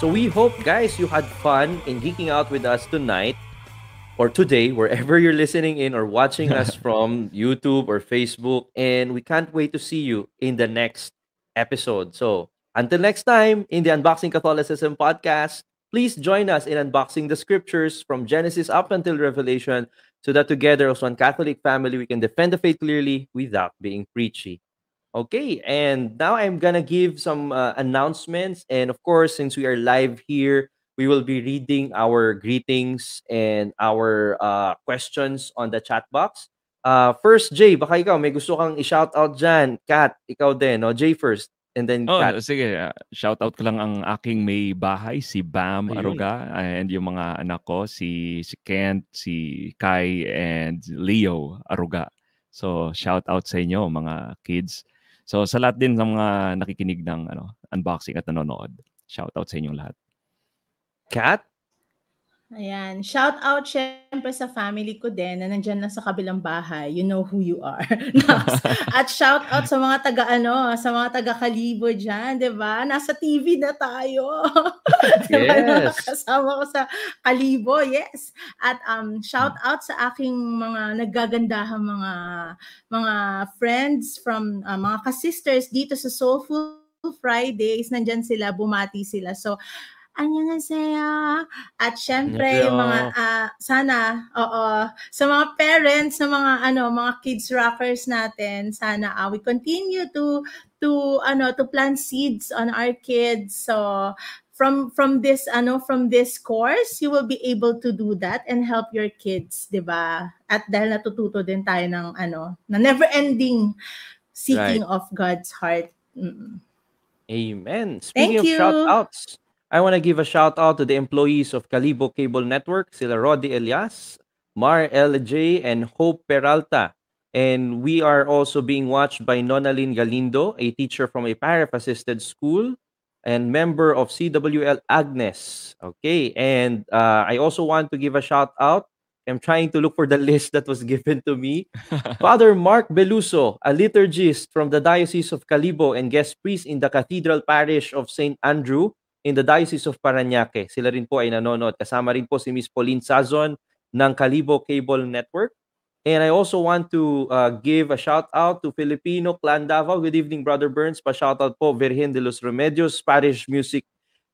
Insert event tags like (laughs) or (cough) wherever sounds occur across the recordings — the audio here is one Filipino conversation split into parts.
So we hope, guys, you had fun in geeking out with us tonight or today, wherever you're listening in or watching us (laughs) from YouTube or Facebook. And we can't wait to see you in the next episode. So until next time in the Unboxing Catholicism podcast, please join us in unboxing the scriptures from Genesis up until Revelation so that together as one Catholic family, we can defend the faith clearly without being preachy. Okay, and now I'm gonna give some uh, announcements. And of course, since we are live here, we will be reading our greetings and our uh, questions on the chat box. Uh, first, Jay, baka ikaw may gusto kang i-shout out dyan. Kat, ikaw din, no? Jay first. And then Oh, Kat. sige. ah, shout out ko lang ang aking may bahay, si Bam Ayun. Aruga, and yung mga anak ko, si, si Kent, si Kai, and Leo Aruga. So, shout out sa inyo, mga kids. So, sa lahat din ng mga nakikinig ng ano, unboxing at nanonood, shout out sa inyong lahat. Kat? Ayan. Shout out syempre sa family ko din na nandyan na sa kabilang bahay. You know who you are. (laughs) At shout out sa mga taga ano, sa mga taga Kalibo diyan, 'di ba? Nasa TV na tayo. (laughs) 'Di ba? Yes. Kasama ko sa Kalibo, yes. At um shout out sa aking mga naggagandahang mga mga friends from uh, mga ka-sisters dito sa Soulful Fridays. Nandyan sila, bumati sila. So Annyeonghaseyo. At syempre, yung mga ah, sana, oo, sa mga parents, sa mga ano, mga kids rockers natin, sana ah, we continue to to ano, to plant seeds on our kids. So from from this ano, from this course, you will be able to do that and help your kids, 'di ba? At dahil natututo din tayo ng ano, na never-ending seeking of God's heart. Mm. Amen. Speaking Thank of you. shout outs, I want to give a shout out to the employees of Calibo Cable Network, sila Rodi Elias, Mar LJ, and Hope Peralta. And we are also being watched by Nonalyn Galindo, a teacher from a paraf assisted school and member of CWL Agnes. Okay. And uh, I also want to give a shout out. I'm trying to look for the (laughs) list that was given to me. (laughs) Father Mark Beluso, a liturgist from the Diocese of Calibo and guest priest in the Cathedral Parish of St. Andrew in the Diocese of Parañaque. Sila rin po ay nanonood. Kasama rin po si Miss Pauline Sazon ng Calibo Cable Network. And I also want to uh, give a shout out to Filipino Clan Davao. Good evening, Brother Burns. Pa-shout out po, Virgen de los Remedios Parish Music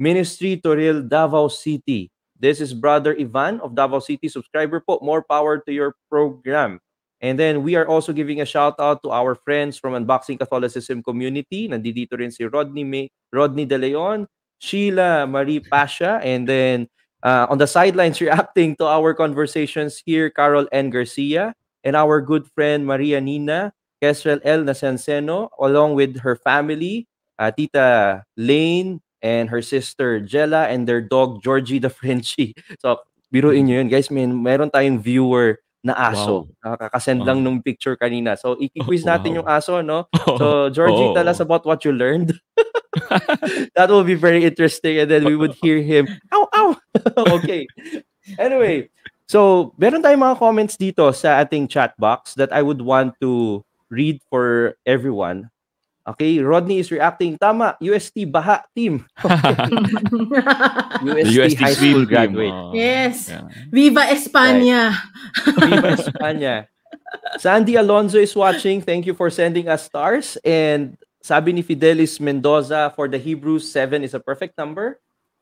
Ministry, Toril, Davao City. This is Brother Ivan of Davao City. Subscriber po. More power to your program. And then we are also giving a shout out to our friends from Unboxing Catholicism community. Nandito rin si Rodney May, Rodney De Leon, Sheila Marie Pasha, and then uh, on the sidelines reacting (laughs) to our conversations here, Carol N. Garcia, and our good friend Maria Nina, Kesrel L. Nasanseno, along with her family, uh, Tita Lane, and her sister Jella, and their dog Georgie the (laughs) Frenchie. So, biruin nyo yun. Guys, may, meron tayong viewer na aso. Wow. Kakasend lang Wow. nung picture kanina. So, i-quiz (laughs) natin Wow. yung aso, no? (laughs) So, Georgie, Oo. tell us about what you learned. (laughs) that will be very interesting. And then we would hear him, ow, ow. okay. Anyway, so meron tayong mga comments dito sa ating chat box that I would want to read for everyone. Okay, Rodney is reacting. Tama, UST Baha team. (laughs) (laughs) The UST, UST high school team, graduate. oh. Yes. Yeah. Viva España. Viva España. Sandy Alonso is watching. Thank you for sending us stars. And sabi ni Fidelis Mendoza for the Hebrews 7 is a perfect number.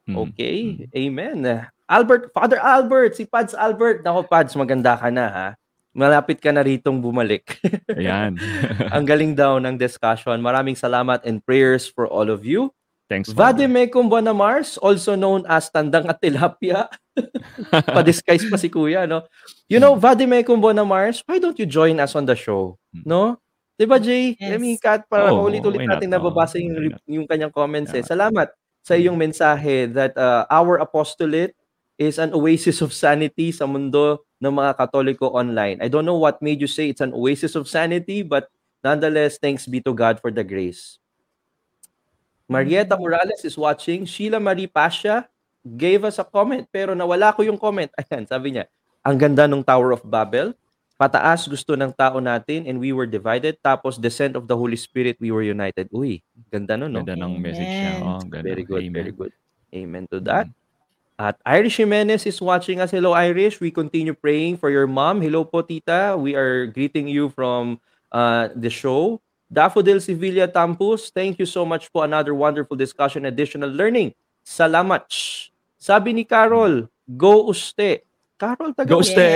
Mm. Okay. Amen. Albert, Father Albert, si Pads Albert. Nako, Pads, maganda ka na ha. Malapit ka na ritong bumalik. (laughs) Ayan. (laughs) Ang galing daw ng discussion. Maraming salamat and prayers for all of you. Thanks, Father. Vademecum Bonamars, also known as Tandang at Tilapia. (laughs) Pa-disguise pa si Kuya, no? You know, Vademecum Bonamars, why don't you join us on the show? No? Di ba, Jay? I Yes. mean, Kat, para Oo, ulit-ulit natin nababasa yung, yung kanyang comments eh. Salamat sa iyong mensahe that uh, our apostolate is an oasis of sanity sa mundo ng mga Katoliko online. I don't know what made you say it's an oasis of sanity, but nonetheless, thanks be to God for the grace. Marietta Morales is watching. Sheila Marie Pasha gave us a comment pero nawala ko yung comment. (laughs) Ayan, sabi niya, ang ganda ng Tower of Babel. Pataas gusto ng tao natin and we were divided. Tapos descent of the Holy Spirit, we were united. Uy, ganda nun, no? Ganda ng message niya. Amen. Oh, ganda. Very good, Amen. very good. Amen to that. At Irish Jimenez is watching us. Hello, Irish. We continue praying for your mom. Hello po, tita. We are greeting you from uh, the show. Daffodil Sevilla Tampus, thank you so much po. Another wonderful discussion, additional learning. Salamat. Sabi ni Carol, go uste. Carol, taga Go Yes. uste.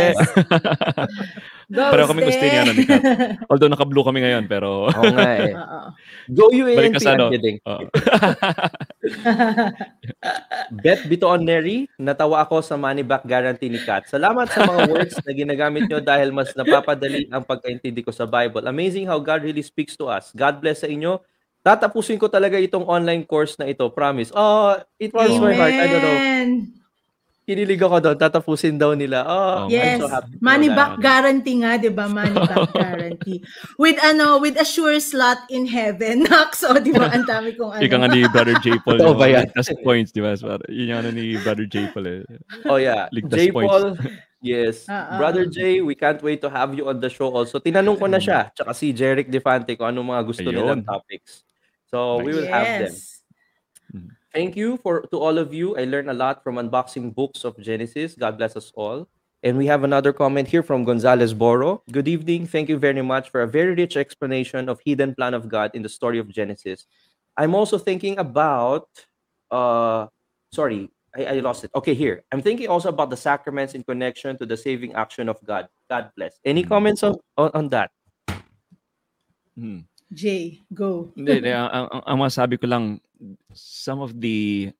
Go, Pareho kami gusto niya, ano, ni Kat. Although naka-blue kami ngayon, pero... Oo nga (laughs) eh. Go UANP. Balik ka sa ano. I'm kidding. Oo. (laughs) Bet Bitoon Neri, natawa ako sa money back guarantee ni Kat. Salamat sa mga words na ginagamit nyo dahil mas napapadali ang pagkaintindi ko sa Bible. Amazing how God really speaks to us. God bless sa inyo. Tatapusin ko talaga itong online course na ito. Promise. Oh, it warms my heart. I don't know. Kinilig ako doon. Tatapusin daw nila. Oh, Oh, Yes. I'm so happy. Money back guarantee nga, 'di ba? Money back (laughs) guarantee. With ano, with a sure slot in heaven. (laughs) so, 'di ba? Ang dami kong ano. Ika nga ni Brother J. Paul. Yung ba yan? Ligtas points, di ba? Yun yung ano ni Brother J. Paul eh. Oh yeah. Ligtas J. points. Paul. (laughs) Yes. Ah. Brother Jay, we can't wait to have you on the show also. Tinanong ko na siya, tsaka si Jeric Defante kung anong mga gusto Ayun. nilang topics. So, we will have them. Yes. Thank you for to all of you. I learned a lot from unboxing books of Genesis. God bless us all. And we have another comment here from Gonzalez Boro. Good evening. Thank you very much for a very rich explanation of hidden plan of God in the story of Genesis. I'm also thinking about uh sorry, I, I lost it. Okay, here. I'm thinking also about the sacraments in connection to the saving action of God. God bless. Any comments on, on, on that? Hmm. Jay, go. Hindi, hindi, ang, ang, ang- ang masabi ko lang, some of the,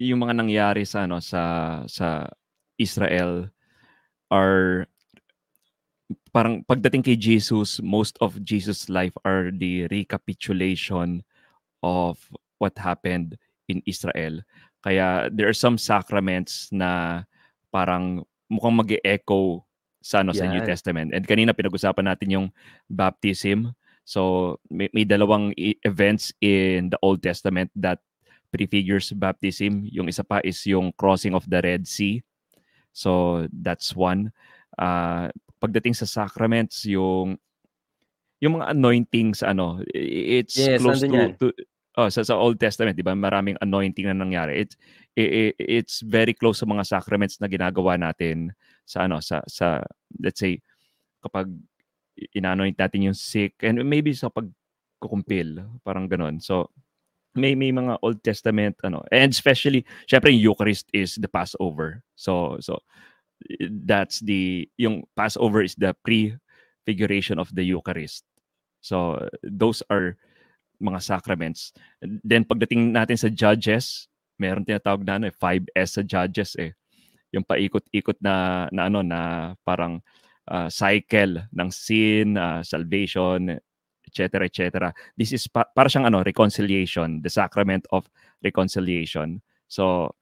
yung mga nangyari sa, ano, sa, sa Israel are parang pagdating kay Jesus, most of Jesus' life are the recapitulation of what happened in Israel. Kaya there are some sacraments na parang mukhang mag echo sa ano sa New. Testament. And kanina pinag-usapan natin yung baptism. So may, may dalawang events in the Old Testament that prefigures baptism. Yung isa pa is yung crossing of the Red Sea. So that's one. Uh, pagdating sa sacraments, yung yung mga anointings ano, it's Yes, close to, yan. to oh, sa, sa Old Testament, 'di ba? Maraming anointing na nangyari. It's i- i- it's very close sa mga sacraments na ginagawa natin sa ano sa sa let's say kapag inanoint natin yung sick and maybe sa pagkukumpil, parang ganon. So may may mga Old Testament ano and especially syempre yung Eucharist is the Passover. So so that's the yung Passover is the prefiguration of the Eucharist. So those are mga sacraments. Then pagdating natin sa judges, meron tinatawag na ano, eh, 5S sa judges eh. Yung paikot-ikot na na ano na parang uh, cycle ng sin, uh, salvation, etc. etc. This is pa- para siyang ano reconciliation, the sacrament of reconciliation. So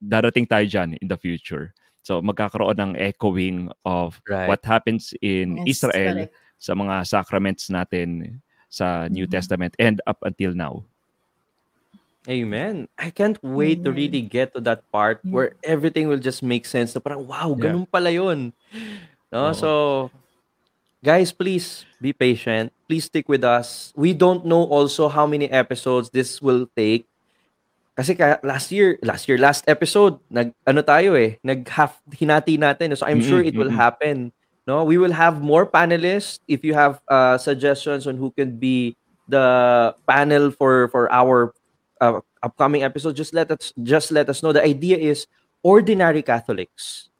darating tayo diyan in the future. So magkakaroon ng echoing of Right. what happens in Yes, Israel correct. sa mga sacraments natin sa New Mhm. Testament and up until now. Amen. I can't wait to Amen. really get to that part Yeah. where everything will just make sense. Na parang, wow, Yeah. ganun pala yun. No? Oo. So, guys, please be patient. Please stick with us. We don't know also how many episodes this will take. Kasi ka, last year, last year, last episode, nag, ano tayo eh, nag half, hinati natin. So, I'm sure Mm-mm, it will mm-mm. happen. No, we will have more panelists. If you have uh, suggestions on who can be the panel for for our uh, upcoming episode, just let us just let us know. The idea is ordinary Catholics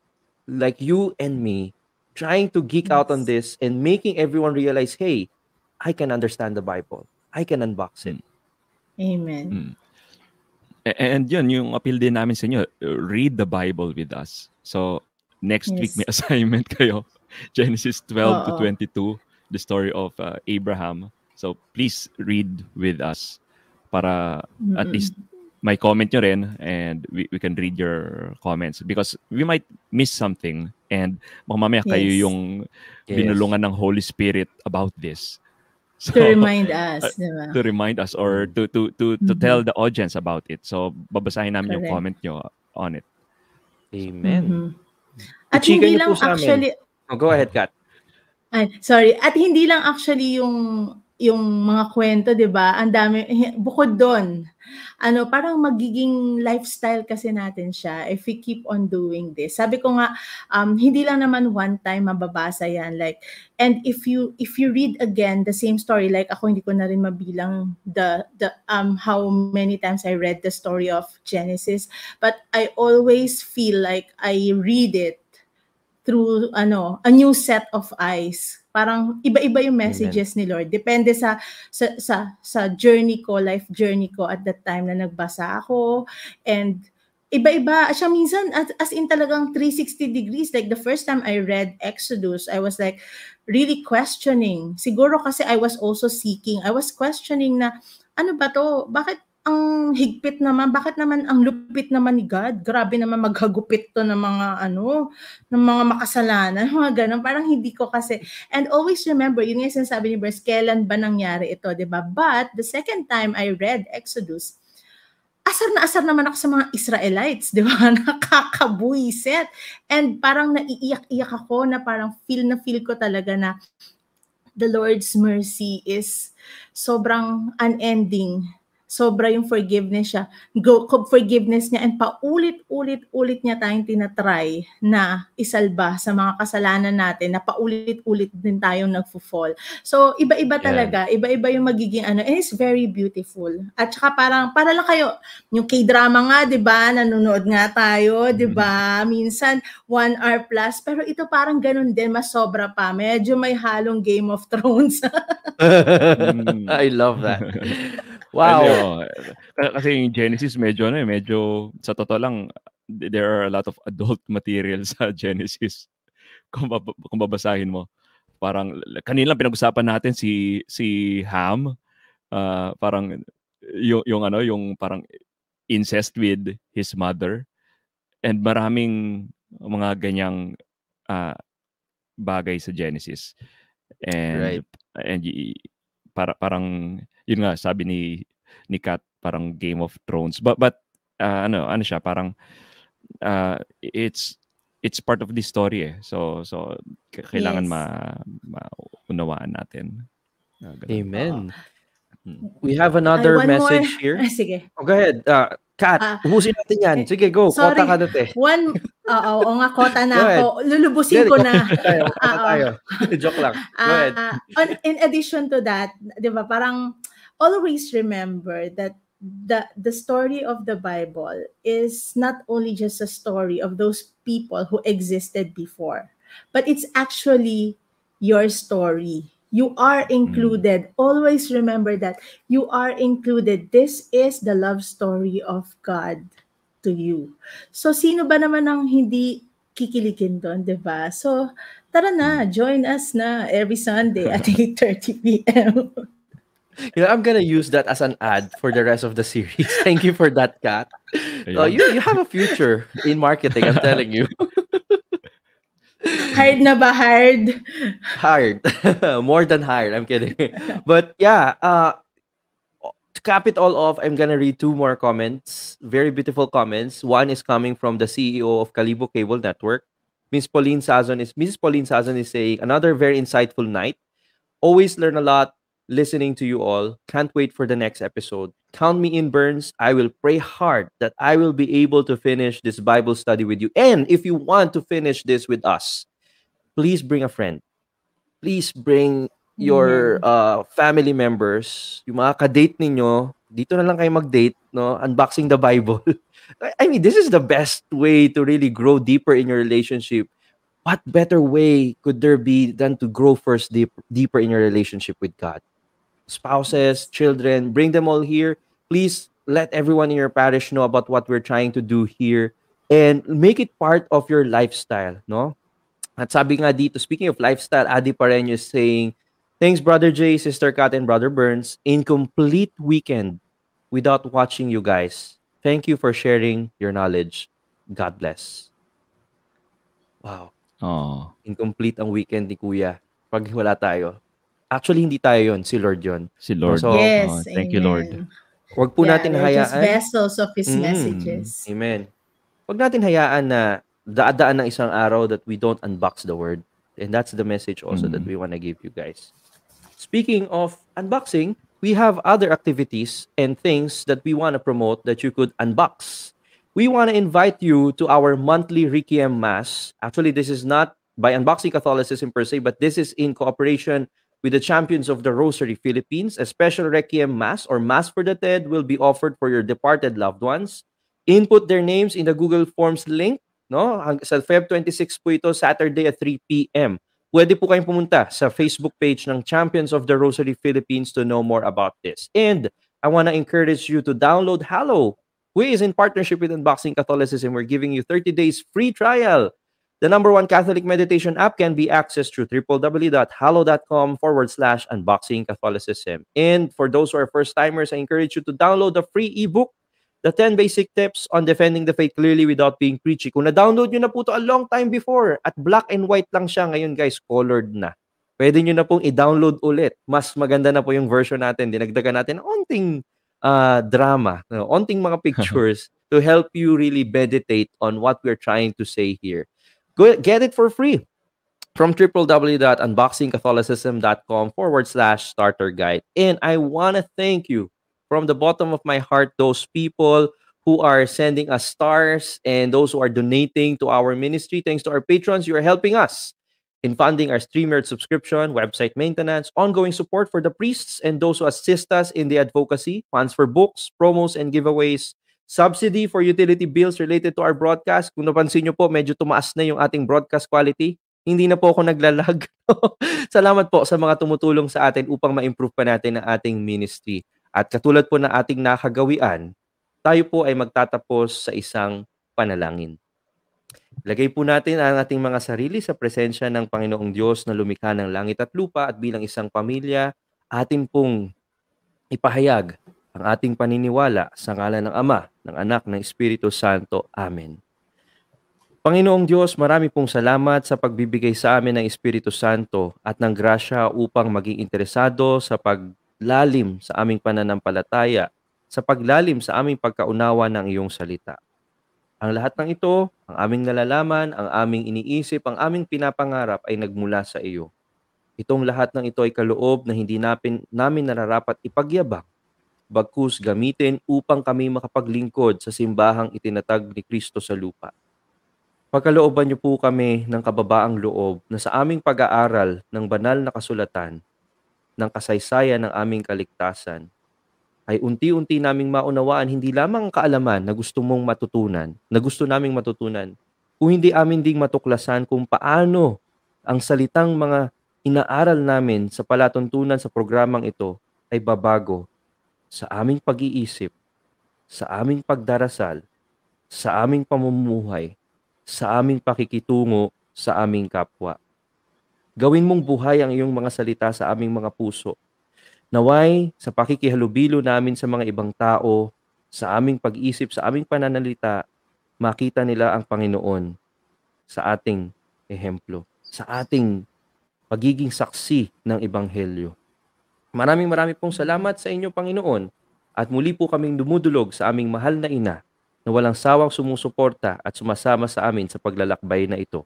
like you and me trying to geek out on this and making everyone realize, hey, I can understand the Bible. I can unbox it. Amen. Mm. A- And yun, yung appeal din namin sa inyo, read the Bible with us. So, next week may Yes. (laughs) assignment kayo. Genesis 12 to Oo. 22, the story of uh, Abraham. So, please read with us para at Mm-mm. least may comment nyo rin and we, we can read your comments because we might miss something and mamaya kayo Yes. yung Yes. binulungan ng Holy Spirit about this. (laughs) So, to remind us, di ba? to remind us or to to to to Mhm. tell the audience about it. So babasahin namin yung Correct. comment nyo on it. Amen. Mhm. At hindi lang amin. actually, Oh, go ahead, Kat. ay, sorry, at hindi lang actually yung yung mga kwento, 'di ba? Ang dami (laughs) bukod doon. Ano, parang magiging lifestyle kasi natin siya if we keep on doing this. Sabi ko nga um hindi lang naman one time mababasa 'yan like and if you if you read again the same story like ako hindi ko na rin mabilang the the um how many times I read the story of Genesis but I always feel like I read it through ano a new set of eyes parang iba-iba yung messages Amen. ni Lord. Depende sa sa sa sa journey ko life journey ko at that time na nagbasa ako. And iba-iba. Siya minsan as, as in talagang 360 degrees like the first time I read Exodus I was like really questioning. Siguro kasi I was also seeking. I was questioning na ano ba to? Bakit ang higpit naman, bakit naman ang lupit naman ni God? Grabe naman maghagupit to ng mga ano, ng mga makasalanan, (laughs) mga ganun. Parang hindi ko kasi. And always remember, yun yung sinasabi ni Bers, kailan ba nangyari ito, di ba? But the second time I read Exodus, asar na asar naman ako sa mga Israelites, di ba? (laughs) Nakakabuiset. And parang naiiyak-iyak ako na parang feel na feel ko talaga na the Lord's mercy is sobrang unending sobra yung forgiveness siya, go, forgiveness niya and paulit-ulit-ulit niya tayong tinatry na isalba sa mga kasalanan natin na paulit-ulit din tayong nagfo-fall. So iba-iba talaga, yeah. iba-iba yung magiging ano and it's very beautiful. At saka parang para lang kayo yung K-drama nga, 'di ba? Nanonood nga tayo, 'di ba? Mm-hmm. Minsan one hour plus pero ito parang ganun din, mas sobra pa. Medyo may halong Game of Thrones. (laughs) (laughs) I love that. (laughs) Wow. Ano, kasi yung Genesis medyo ano eh, medyo sa totoo lang there are a lot of adult (laughs) material sa (laughs) Genesis. Kung, kung babasahin mo. Parang kanina pinag-usapan natin si si Ham uh, parang yung yung ano yung parang incest with his mother and maraming mga ganyang uh, bagay sa Genesis. And right. and para parang yun nga sabi ni ni Kat parang Game of Thrones but but uh, ano ano siya parang uh, it's it's part of the story eh so so kailangan yes. ma maunawaan natin uh, Amen. Uh, we have another Ay, message more. here. Ah, sige. Oh, go ahead. Uh, Kat, uh, ubusin natin yan. Sige, go. Sorry. Kota ka dati. One, oo, oo nga, kota na ako. Lulubusin ko na. tayo, tayo. (laughs) Joke lang. Go uh, ahead. On, in addition to that, di ba, parang always remember that the the story of the Bible is not only just a story of those people who existed before, but it's actually your story. You are included. Mm. Always remember that you are included. This is the love story of God to you. So sino ba naman ang hindi kikiligin doon, 'di ba? So tara na, join us na every Sunday at 8:30 p.m. (laughs) you know, I'm gonna use that as an ad for the rest of the series. (laughs) Thank you for that, Kat. Uh, you you have a future in marketing. I'm telling you. (laughs) Hard na ba hard? Hard, (laughs) more than hard. I'm kidding. But yeah, uh, to cap it all off, I'm gonna read two more comments. Very beautiful comments. One is coming from the CEO of Calibo Cable Network. Miss Pauline Sazon is Mrs. Pauline Sazon is saying another very insightful night. Always learn a lot listening to you all. Can't wait for the next episode. Count me in, Burns. I will pray hard that I will be able to finish this Bible study with you. And if you want to finish this with us, please bring a friend. Please bring your uh, family members, yung mga ka-date ninyo, dito na lang kayo mag-date, no? Unboxing the Bible. (laughs) I mean, this is the best way to really grow deeper in your relationship what better way could there be than to grow first deep, deeper in your relationship with God? Spouses, children, bring them all here. Please let everyone in your parish know about what we're trying to do here and make it part of your lifestyle, no? At sabi nga dito, speaking of lifestyle, Adi Pareño is saying, Thanks, Brother Jay, Sister Kat, and Brother Burns. Incomplete weekend without watching you guys. Thank you for sharing your knowledge. God bless. Wow. Oh. Incomplete ang weekend ni Kuya pag wala tayo. Actually, hindi tayo yon Si Lord yon Si Lord. So, yes, oh, thank amen. you, Lord. Huwag po yeah, natin hayaan. Just vessels of His mm, messages. Amen. Huwag natin hayaan na daadaan ng isang araw that we don't unbox the Word. And that's the message also mm. that we want to give you guys. Speaking of unboxing, we have other activities and things that we want to promote that you could unbox. We want to invite you to our monthly Requiem Mass. Actually, this is not by Unboxing Catholicism per se, but this is in cooperation with the Champions of the Rosary Philippines. A special Requiem Mass or Mass for the Dead will be offered for your departed loved ones. Input their names in the Google Forms link. No? Sa Feb 26 po ito, Saturday at 3 p.m. Pwede po kayong pumunta sa Facebook page ng Champions of the Rosary Philippines to know more about this. And I want to encourage you to download Hallow, who is in partnership with Unboxing Catholicism. We're giving you 30 days free trial. The number one Catholic meditation app can be accessed through www.hallow.com forward slash unboxing Catholicism. And for those who are first timers, I encourage you to download the free ebook, The 10 Basic Tips on Defending the Faith Clearly Without Being Preachy. Kung na-download nyo na po to a long time before, at black and white lang siya, ngayon guys, colored na. Pwede nyo na pong i-download ulit. Mas maganda na po yung version natin. Dinagdagan natin ng onting uh, drama, no? onting mga (laughs) pictures to help you really meditate on what we're trying to say here. Go get it for free from www.unboxingcatholicism.com forward slash starter guide. And I want to thank you from the bottom of my heart, those people who are sending us stars and those who are donating to our ministry. Thanks to our patrons, you are helping us in funding our StreamYard subscription, website maintenance, ongoing support for the priests and those who assist us in the advocacy, funds for books, promos, and giveaways, subsidy for utility bills related to our broadcast. Kung napansin nyo po, medyo tumaas na yung ating broadcast quality. Hindi na po ako (laughs) naglalag. Salamat po sa mga tumutulong sa atin upang ma-improve pa natin ang ating ministry. At katulad po ng ating nakagawian, tayo po ay magtatapos sa isang panalangin. Lagay po natin ang ating mga sarili sa presensya ng Panginoong Diyos na lumikha ng langit at lupa at bilang isang pamilya, atin pong ipahayag ang ating paniniwala sa ngalan ng Ama, ng Anak, ng Espiritu Santo. Amen. Panginoong Diyos, marami pong salamat sa pagbibigay sa amin ng Espiritu Santo at ng grasya upang maging interesado sa paglalim sa aming pananampalataya, sa paglalim sa aming pagkaunawa ng iyong salita. Ang lahat ng ito, ang aming nalalaman, ang aming iniisip, ang aming pinapangarap ay nagmula sa iyo. Itong lahat ng ito ay kaloob na hindi napin, namin nararapat ipagyabang, bagkus gamitin upang kami makapaglingkod sa simbahang itinatag ni Kristo sa lupa. Pagkalooban niyo po kami ng kababaang loob na sa aming pag-aaral ng banal na kasulatan, ng kasaysayan ng aming kaligtasan, ay unti-unti naming maunawaan hindi lamang ang kaalaman na gusto mong matutunan, na gusto naming matutunan, kung hindi amin ding matuklasan kung paano ang salitang mga inaaral namin sa palatuntunan sa programang ito ay babago sa aming pag-iisip, sa aming pagdarasal, sa aming pamumuhay, sa aming pakikitungo sa aming kapwa. Gawin mong buhay ang iyong mga salita sa aming mga puso. Naway, sa pakikihalubilo namin sa mga ibang tao, sa aming pag-isip, sa aming pananalita, makita nila ang Panginoon sa ating ehemplo, sa ating pagiging saksi ng Ebanghelyo. Maraming maraming pong salamat sa inyo, Panginoon, at muli po kaming dumudulog sa aming mahal na ina na walang sawang sumusuporta at sumasama sa amin sa paglalakbay na ito.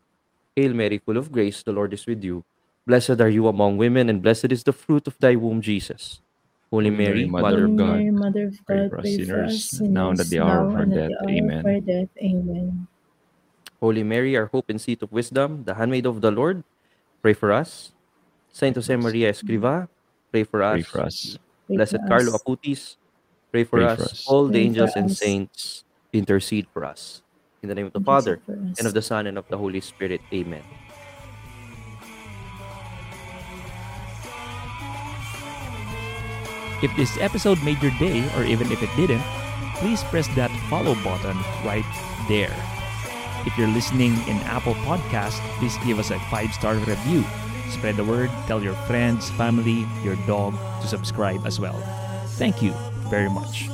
Hail Mary, full of grace, the Lord is with you. Blessed are you among women, and blessed is the fruit of thy womb, Jesus. Holy Mary, Mother of God, Mary, Mother of pray God, for us pray for sinners, us sinners, now and at the hour of our death. Amen. of our death. Amen. Holy Mary, our hope and seat of wisdom, the handmaid of the Lord, pray for us. Saint Jose Maria Escriva, pray for us. Pray for us. Blessed for Carlo us. Acutis, pray for, Pray us. for us. All the Pray for angels and saints, intercede for us. In the name of the Intercede Father, and of the Son, and of the Holy Spirit. Amen. If this episode made your day, or even if it didn't, please press that follow button right there. If you're listening in Apple Podcast, please give us a five star review. Spread the word, tell your friends, family, your dog to subscribe as well. Thank you very much.